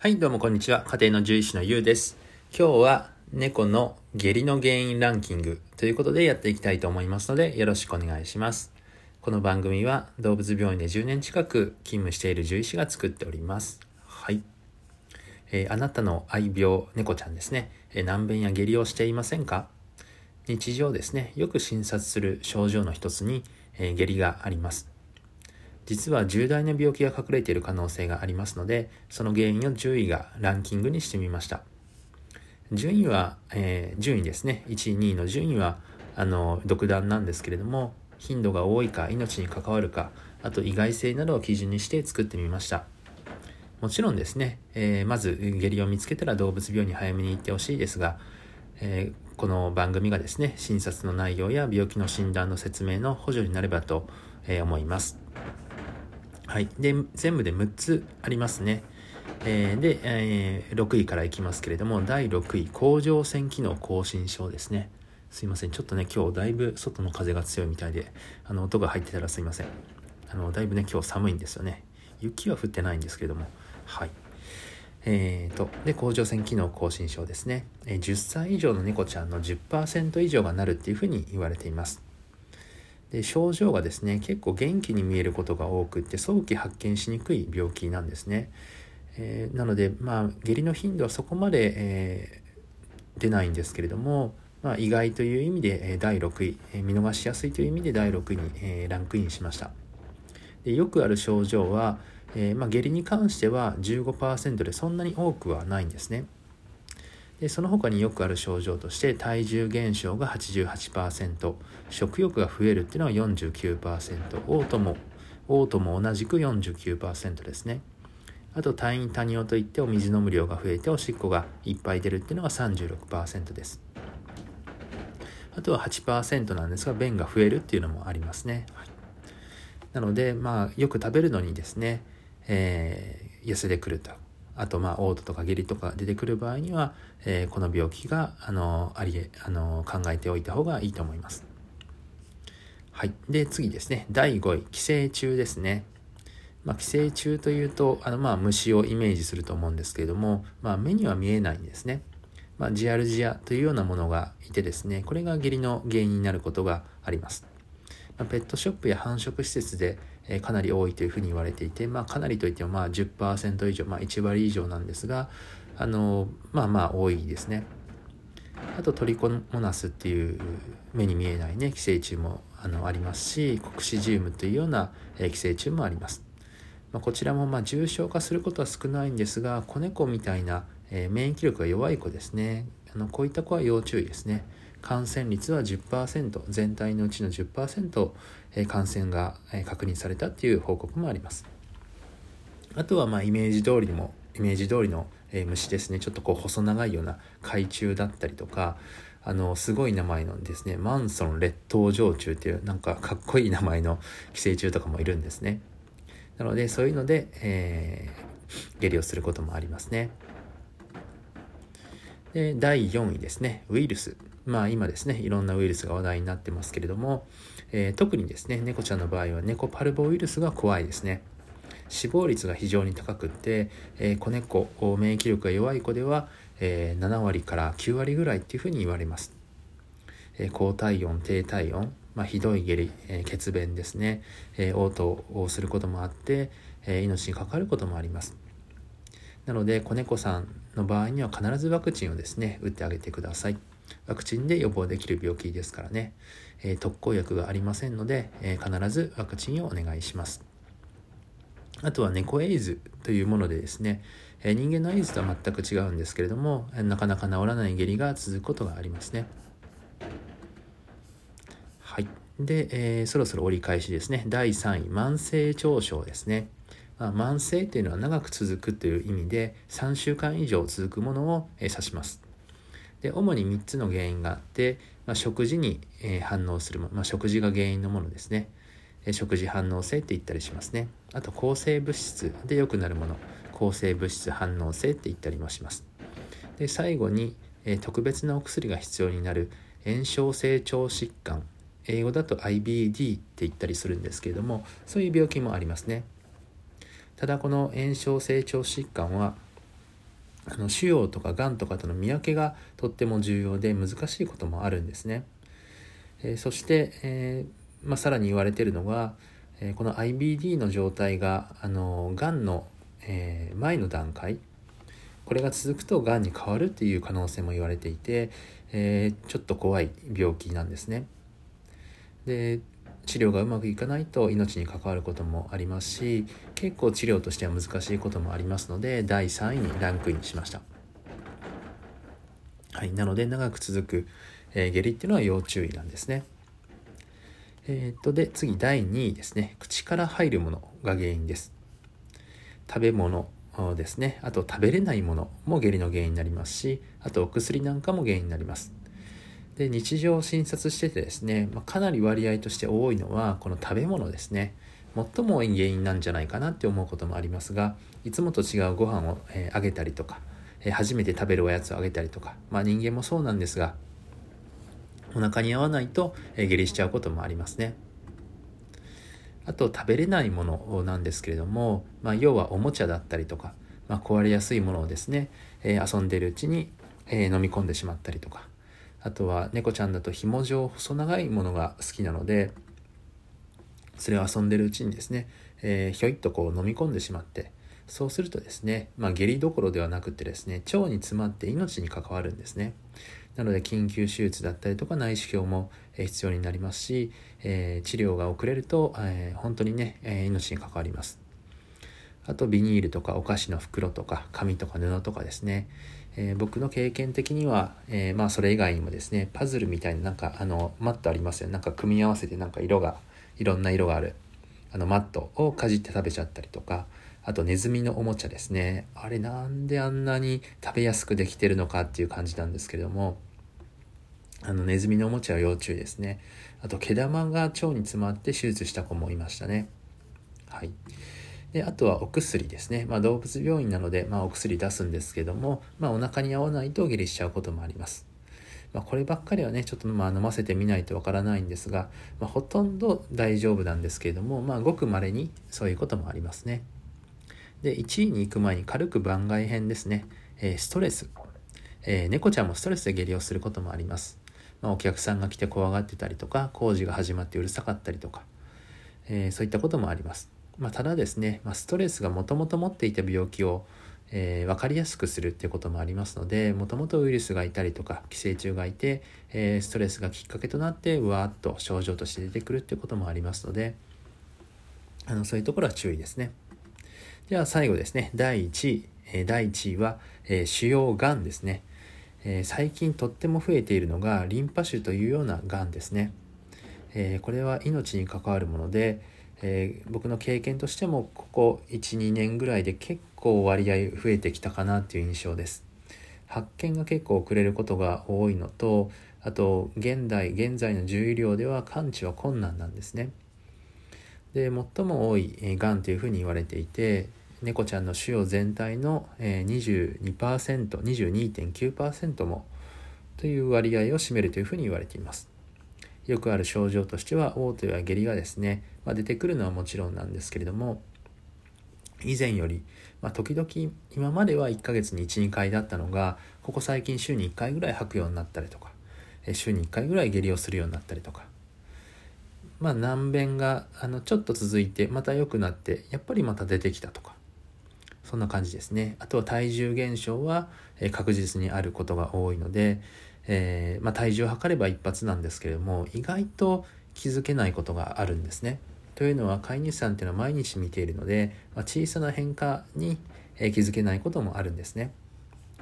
はい、どうもこんにちは。家庭の獣医師のゆうです。今日は猫の下痢の原因ランキングということでやっていきたいと思いますので、よろしくお願いします。この番組は動物病院で10年近く勤務している獣医師が作っております。はい。えーあなたの愛病、猫ちゃんですね。えー難便や下痢をしていませんか？日常ですね、よく診察する症状の一つに、えー下痢があります。実は重大な病気が隠れている可能性がありますので、その原因を10位がランキングにしてみました。順位は、えー順位ですね。1位、2位の順位は、あの、独断なんですけれども、頻度が多いか、命に関わるか、あと意外性などを基準にして作ってみました。もちろんですね、えーまず下痢を見つけたら動物病院に早めに行ってほしいですが、えーこの番組がですね、診察の内容や病気の診断の説明の補助になればと、え思います。はい。で、全部で6つありますね。えーで、えー6位からいきますけれども、第6位、甲状腺機能亢進症ですね。すいません。ちょっとね、今日だいぶ外の風が強いみたいで、あの、音が入ってたらすいません。あの、だいぶね、今日寒いんですよね。雪は降ってないんですけれども、はい。えーと、で、甲状腺機能亢進症ですね。え10歳以上の猫ちゃんの10%以上がなるっていうふうに言われています。で症状がですね結構元気に見えることが多くって早期発見しにくい病気なんですね、えーなのでまあ下痢の頻度はそこまで、えー出ないんですけれども、まあ、意外という意味で、えー第6位、えー見逃しやすいという意味で第6位に、えーランクインしました。でよくある症状は、えーまあ、下痢に関しては15%でそんなに多くはないんですね。でその他によくある症状として体重減少が88%食欲が増えるっていうのは49%嘔吐も嘔吐も同じく49%ですね。あと退院多尿といってお水飲む量が増えておしっこがいっぱい出るっていうのが36%です。あとは8%なんですが便が増えるっていうのもありますね、はい。なのでまあよく食べるのにですね、えー痩せてくると。あとまあ嘔吐とか下痢とか出てくる場合には、えーこの病気があのありえあの考えておいた方がいいと思います。はい。で次ですね。第5位。寄生虫ですね。まあ、寄生虫というとあのまあ虫をイメージすると思うんですけれども、まあ、目には見えないんですね、まあ、ジアルジアというようなものがいてですねこれが下痢の原因になることがあります。まペットショップや繁殖施設で、えかなり多いというふうに言われていて、まあ、かなりといってもまあ10%以上、まあ、1割以上なんですがあのまあまあ多いですね。あとトリコモナスっていう目に見えないね寄生虫もあのありますしコクシジウムというような、え寄生虫もあります。まあ、こちらもま重症化することは少ないんですが子猫みたいな、え免疫力が弱い子ですね。あのこういった子は要注意ですね。感染率は10%全体のうちの10%、感染が確認されたっていう報告もあります。あとはまあイメージ通りにもイメージ通りの、虫ですね。ちょっとこう細長いような海虫だったりとかあのすごい名前のですねマンソン列島常虫っていうなんかかっこいい名前の寄生虫とかもいるんですね。なのでそういうので、えー下痢をすることもありますね。で第4位ですね。ウイルス。まあ今ですねいろんなウイルスが話題になってますけれども、えー特にですね猫ちゃんの場合は猫パルボウイルスが怖いですね。死亡率が非常に高くって、えー子猫免疫力が弱い子では、えー7割から9割ぐらいっていうふうに言われます、えー高体温低体温、まあ、ひどい下痢、えー血便ですね、えー嘔吐をすることもあって、えー命に関わることもあります。なので子猫さんの場合には必ずワクチンをですね打ってあげてくださいワクチンで予防できる病気ですからね、えー特効薬がありませんので、えー必ずワクチンをお願いします。あとは猫エイズというものでですね、えー人間のエイズとは全く違うんですけれどもえなかなか治らない下痢が続くことがありますね。はい。で、えーそろそろ折り返しですね。第3位慢性腸症ですね。まあ、慢性っていうのは長く続くという意味で3週間以上続くものをえー指します。で主に3つの原因があって、まあ、食事にえ反応するもの、まあ、食事が原因のものですね。え食事反応性って言ったりしますね。あと抗生物質。で良くなるもの。抗生物質反応性って言ったりもします。で最後に、え特別なお薬が必要になる。炎症性腸疾患。英語だと IBD って言ったりするんですけれどもそういう病気もありますね。ただこの炎症性腸疾患はあの腫瘍とかがんとかとの見分けがとっても重要で難しいこともあるんですね。え、そして、えーまあ、さらに言われているのが、え、この IBD の状態があのがんの、えー、前の段階これが続くとがんに変わるっていう可能性も言われていて、えー、ちょっと怖い病気なんですね。で治療がうまくいかないと命に関わることもありますし結構治療としては難しいこともありますので第3位にランクインしました。はい、なので長く続く、えー、下痢っていうのは要注意なんですね。えー、っとで次第2位ですね口から入るものが原因です。食べ物ですねあと食べれないものも下痢の原因になりますしあとお薬なんかも原因になります。で日常を診察しててですね、まあ、かなり割合として多いのはこの食べ物ですね。最も多い原因なんじゃないかなって思うこともありますがいつもと違うご飯を、えー、あげたりとか、えー、初めて食べるおやつをあげたりとか、まあ、人間もそうなんですがお腹に合わないと、えー、下痢しちゃうこともありますね。あと食べれないものなんですけれども、まあ、要はおもちゃだったりとか、まあ、壊れやすいものをですね、え遊んでるうちに、え飲み込んでしまったりとかあとは猫ちゃんだと紐状細長いものが好きなのでそれを遊んでるうちにですね、えー、ひょいっとこう飲み込んでしまってそうするとですね、まあ、下痢どころではなくてですね腸に詰まって命に関わるんですね。なので緊急手術だったりとか内視鏡も必要になりますし、えー、治療が遅れると、えー、本当にね、え命に関わります。あとビニールとかお菓子の袋とか紙とか布とかですね、えー、僕の経験的には、えー、まあそれ以外にもですねパズルみたいななんかあのマットありますよね。なんか組み合わせてなんか色がいろんな色がある。あのマットをかじって食べちゃったりとか。あとネズミのおもちゃですね。あれなんであんなに食べやすくできてるのかっていう感じなんですけれども。あのネズミのおもちゃは要注意ですね。あと毛玉が腸に詰まって手術した子もいましたね。はい。であとはお薬ですね、まあ、動物病院なので、まあ、お薬出すんですけども、まあ、お腹に合わないと下痢しちゃうこともあります。まあ、こればっかりはねちょっとまあ飲ませてみないとわからないんですが、まあ、ほとんど大丈夫なんですけれども、まあ、ごくまれにそういうこともありますね。で1位に行く前に軽く番外編ですね、えー、ストレス、えー、猫ちゃんもストレスで下痢をすることもあります。まあ、お客さんが来て怖がってたりとか工事が始まってうるさかったりとか、えー、そういったこともあります。まあ、ただですね、まあ、ストレスがもともと持っていた病気を、えー、分かりやすくするっていうこともありますのでもともとウイルスがいたりとか寄生虫がいて、えー、ストレスがきっかけとなってうわーっと症状として出てくるっていうこともありますのであのそういうところは注意ですね。では最後ですね。第1位、えー、第1位は、え腫瘍がんですね、え最近とっても増えているのがリンパ腫というようながんですね、えこれは命に関わるもので、えー、僕の経験としてもここ12年ぐらいで結構割合増えてきたかなっていう印象です。発見が結構遅れることが多いのとあと現代現在の獣医療では完治は困難なんですね。で最も多いがんというふうに言われていて猫ちゃんの腫瘍全体の 22%22.9% もという割合を占めるというふうに言われています。よくある症状としては嘔吐や下痢がですね、まあ、出てくるのはもちろんなんですけれども以前より、まあ、時々今までは1ヶ月に12回だったのがここ最近週に1回ぐらい吐くようになったりとか週に1回ぐらい下痢をするようになったりとかまあ難便があのちょっと続いてまた良くなってやっぱりまた出てきたとかそんな感じですね。あとは体重減少は確実にあることが多いのでえー、まあ、体重を測れば一発なんですけれども意外と気づけないことがあるんですね。というのは飼い主さんっていうのは毎日見ているので、まあ、小さな変化に、え気づけないこともあるんですね。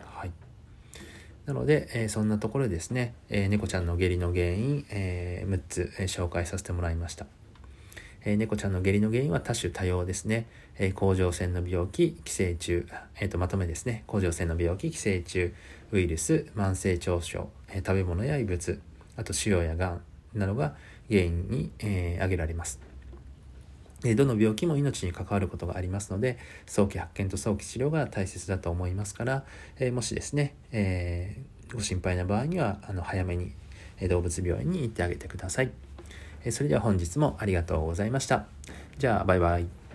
はい、なので、えー、そんなところですね、えー、猫ちゃんの下痢の原因、え、6つ、え紹介させてもらいました。え、猫ちゃんの下痢の原因は多種多様ですね。え、甲状腺の病気、寄生虫、えー、とまとめですね。甲状腺の病気、寄生虫、ウイルス、慢性腸症、え食べ物や異物、あと腫瘍やがんなどが原因に、え挙げられます。どの病気も命に関わることがありますので早期発見と早期治療が大切だと思いますから、えもしですね、えご心配な場合にはあの早めに動物病院に行ってあげてください。それでは本日もありがとうございました。じゃあバイバイ。